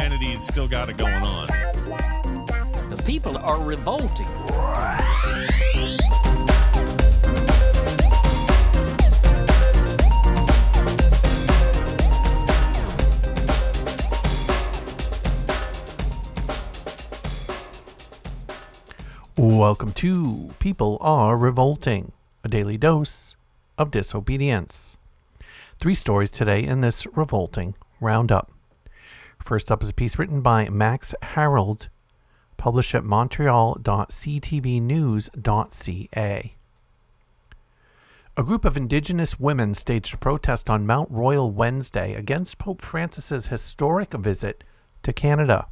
that humanity's still got it going on. The people are revolting. Welcome to People Are Revolting, a daily dose of disobedience. Three stories today in this revolting roundup. First up is a piece written by Max Harold, published at montreal.ctvnews.ca. A group of indigenous women staged a protest on Mount Royal Wednesday against Pope Francis's historic visit to Canada.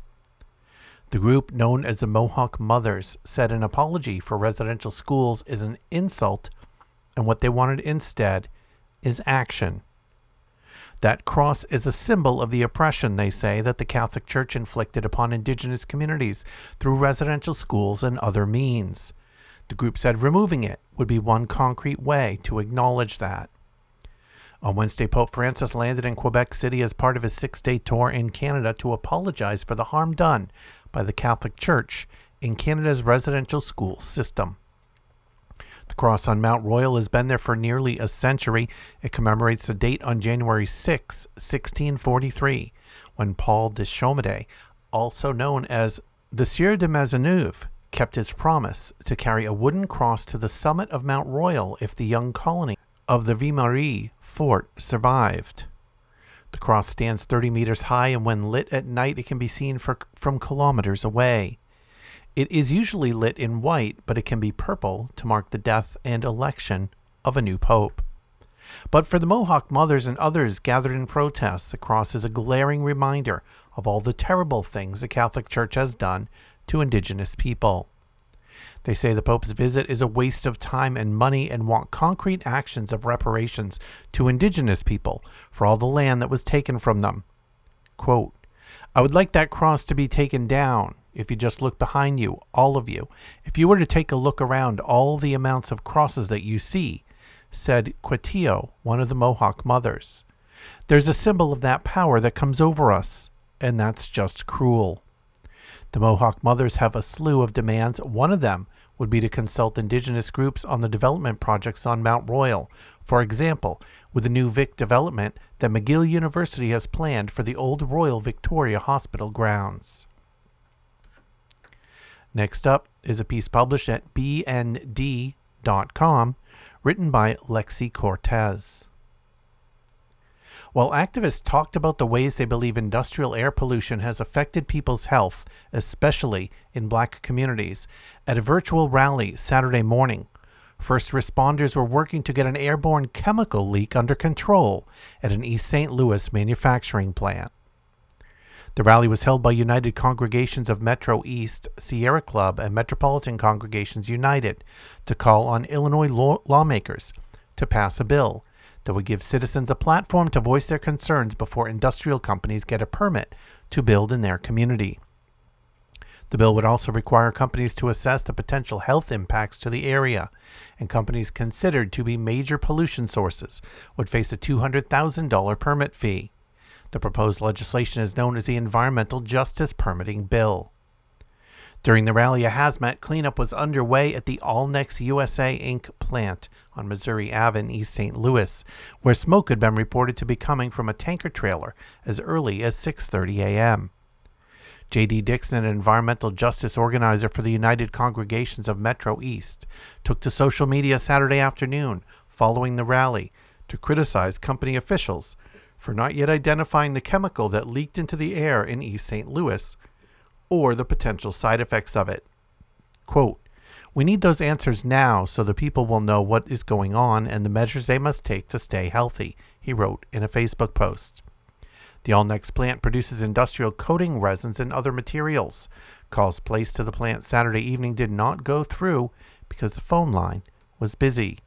The group, known as the Mohawk Mothers, said an apology for residential schools is an insult, and what they wanted instead is action. That cross is a symbol of the oppression, they say, that the Catholic Church inflicted upon indigenous communities through residential schools and other means. The group said removing it would be one concrete way to acknowledge that. On Wednesday, Pope Francis landed in Quebec City as part of his six day tour in Canada to apologize for the harm done by the Catholic Church in Canada's residential school system. The cross on Mount Royal has been there for nearly a century. It commemorates the date on January 6, 1643, when Paul de Chomedey, also known as the Sieur de Maisonneuve, kept his promise to carry a wooden cross to the summit of Mount Royal if the young colony of the Ville Marie fort survived. The cross stands 30 meters high, and when lit at night, it can be seen for, from kilometers away. It is usually lit in white, but it can be purple to mark the death and election of a new pope. But for the Mohawk mothers and others gathered in protest, the cross is a glaring reminder of all the terrible things the Catholic Church has done to indigenous people. They say the Pope's visit is a waste of time and money and want concrete actions of reparations to indigenous people for all the land that was taken from them. Quote, I would like that cross to be taken down. If you just look behind you, all of you, if you were to take a look around all the amounts of crosses that you see, said Quetio, one of the Mohawk mothers. There's a symbol of that power that comes over us, and that's just cruel. The Mohawk mothers have a slew of demands. One of them would be to consult indigenous groups on the development projects on Mount Royal. For example, with the new Vic development that McGill University has planned for the old Royal Victoria Hospital grounds. Next up is a piece published at bnd.com written by Lexi Cortes. While activists talked about the ways they believe industrial air pollution has affected people's health, especially in black communities, at a virtual rally Saturday morning, first responders were working to get an airborne chemical leak under control at an East St. Louis manufacturing plant. The rally was held by United Congregations of Metro East, Sierra Club, and Metropolitan Congregations United to call on Illinois law- lawmakers to pass a bill that would give citizens a platform to voice their concerns before industrial companies get a permit to build in their community. The bill would also require companies to assess the potential health impacts to the area, and companies considered to be major pollution sources would face a $200,000 permit fee. The proposed legislation is known as the Environmental Justice Permitting Bill. During the rally, a hazmat cleanup was underway at the Allnex USA Inc. plant on Missouri Ave in East St. Louis, where smoke had been reported to be coming from a tanker trailer as early as 6:30 a.m. J.D. Dixon, an environmental justice organizer for the United Congregations of Metro East, took to social media Saturday afternoon following the rally to criticize company officials for not yet identifying the chemical that leaked into the air in East St. Louis or the potential side effects of it. Quote, we need those answers now so the people will know what is going on and the measures they must take to stay healthy, he wrote in a Facebook post. The Allnex plant produces industrial coating resins and other materials. Calls placed to the plant Saturday evening did not go through because the phone line was busy.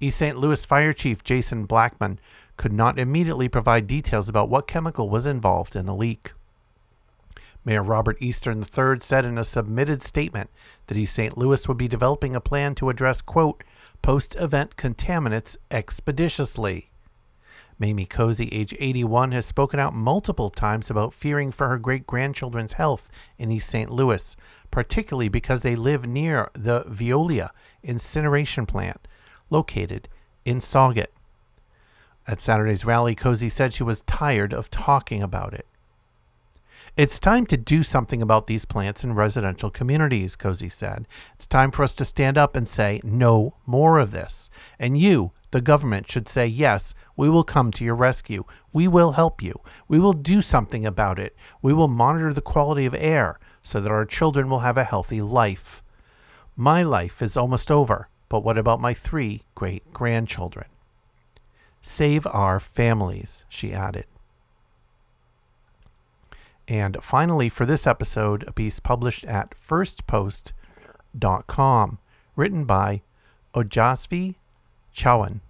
East St. Louis Fire Chief Jason Blackman could not immediately provide details about what chemical was involved in the leak. Mayor Robert Eastern III said in a submitted statement that East St. Louis would be developing a plan to address, quote, post event contaminants expeditiously. Mamie Cozy, age 81, has spoken out multiple times about fearing for her great grandchildren's health in East St. Louis, particularly because they live near the Veolia incineration plant located in Sauget. At Saturday's rally, Cozy said she was tired of talking about it. It's time to do something about these plants in residential communities, Cozy said. It's time for us to stand up and say, no more of this. And you, the government, should say, yes, we will come to your rescue. We will help you. We will do something about it. We will monitor the quality of air so that our children will have a healthy life. My life is almost over, but what about my three great grandchildren? Save our families, she added. And finally, for this episode, a piece published at firstpost.com, written by Ojasvi Chawan.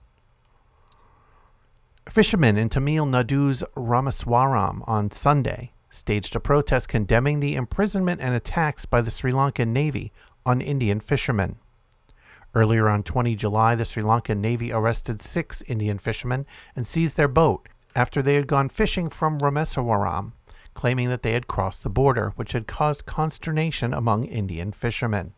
Fishermen in Tamil Nadu's Rameswaram on Sunday staged a protest condemning the imprisonment and attacks by the Sri Lankan Navy on Indian fishermen. Earlier on 20 July, the Sri Lankan Navy arrested six Indian fishermen and seized their boat after they had gone fishing from Rameswaram claiming that they had crossed the border, which had caused consternation among Indian fishermen.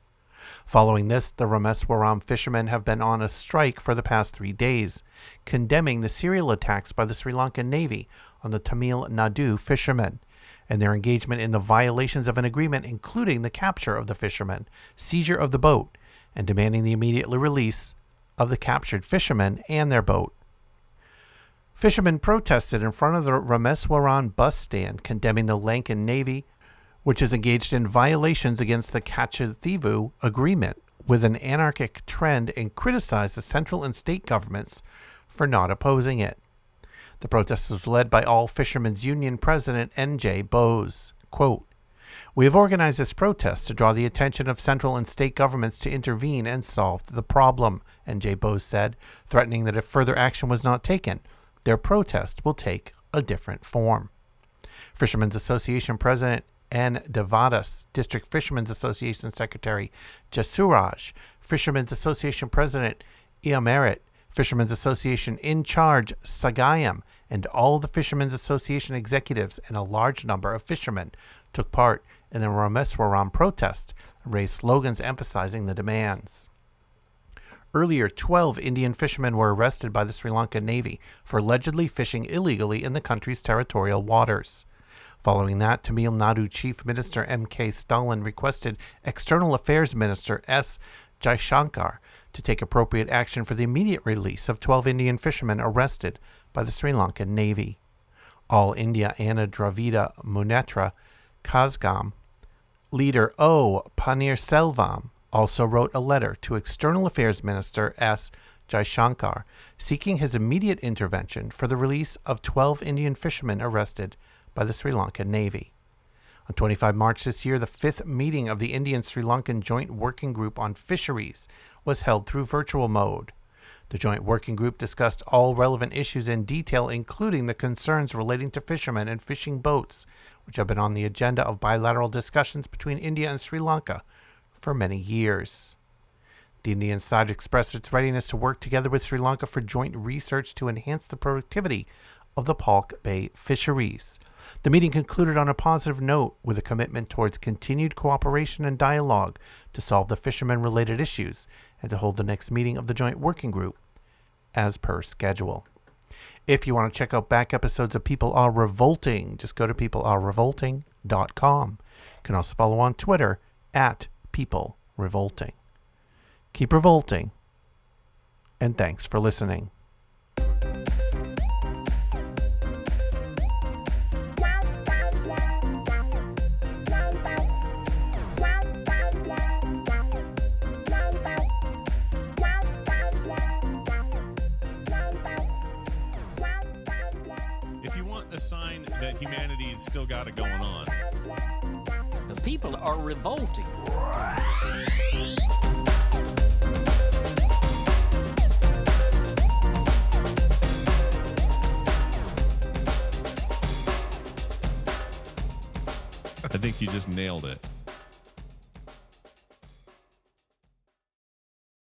Following this, the Rameswaram fishermen have been on a strike for the past three days, condemning the serial attacks by the Sri Lankan Navy on the Tamil Nadu fishermen and their engagement in the violations of an agreement, including the capture of the fishermen, seizure of the boat, and demanding the immediate release of the captured fishermen and their boat. Fishermen protested in front of the Rameswaram bus stand, condemning the Lankan Navy, which is engaged in violations against the Katchatheevu Agreement with an anarchic trend, and criticized the central and state governments for not opposing it. The protest was led by All Fishermen's Union President N.J. Bose. Quote, we have organized this protest to draw the attention of central and state governments to intervene and solve the problem, N.J. Bose said, threatening that if further action was not taken, their protest will take a different form. Fishermen's Association President N. Devadas, District Fishermen's Association Secretary Jasuraj, Fishermen's Association President Iamerit, Fishermen's Association in charge Sagayam, and all the Fishermen's Association executives and a large number of fishermen took part in the Rameswaram protest and raised slogans emphasizing the demands. Earlier, 12 Indian fishermen were arrested by the Sri Lankan Navy for allegedly fishing illegally in the country's territorial waters. Following that, Tamil Nadu Chief Minister M.K. Stalin requested External Affairs Minister S. Jaishankar to take appropriate action for the immediate release of 12 Indian fishermen arrested by the Sri Lankan Navy. All India Anna Dravida Munnetra Kazhagam leader O. Panneerselvam also wrote a letter to External Affairs Minister S. Jaishankar seeking his immediate intervention for the release of 12 Indian fishermen arrested by the Sri Lankan Navy. On 25 March this year, the fifth meeting of the Indian Sri Lankan Joint Working Group on Fisheries was held through virtual mode. The Joint Working Group discussed all relevant issues in detail, including the concerns relating to fishermen and fishing boats, which have been on the agenda of bilateral discussions between India and Sri Lanka for many years. The Indian side expressed its readiness to work together with Sri Lanka for joint research to enhance the productivity of the Palk Bay fisheries. The meeting concluded on a positive note with a commitment towards continued cooperation and dialogue to solve the fishermen related issues and to hold the next meeting of the Joint Working Group as per schedule. If you want to check out back episodes of People Are Revolting, just go to peoplearerevolting.com. You can also follow on Twitter at people revolting. Keep revolting, and thanks for listening. Got it going on, The people are revolting. I think you just nailed it.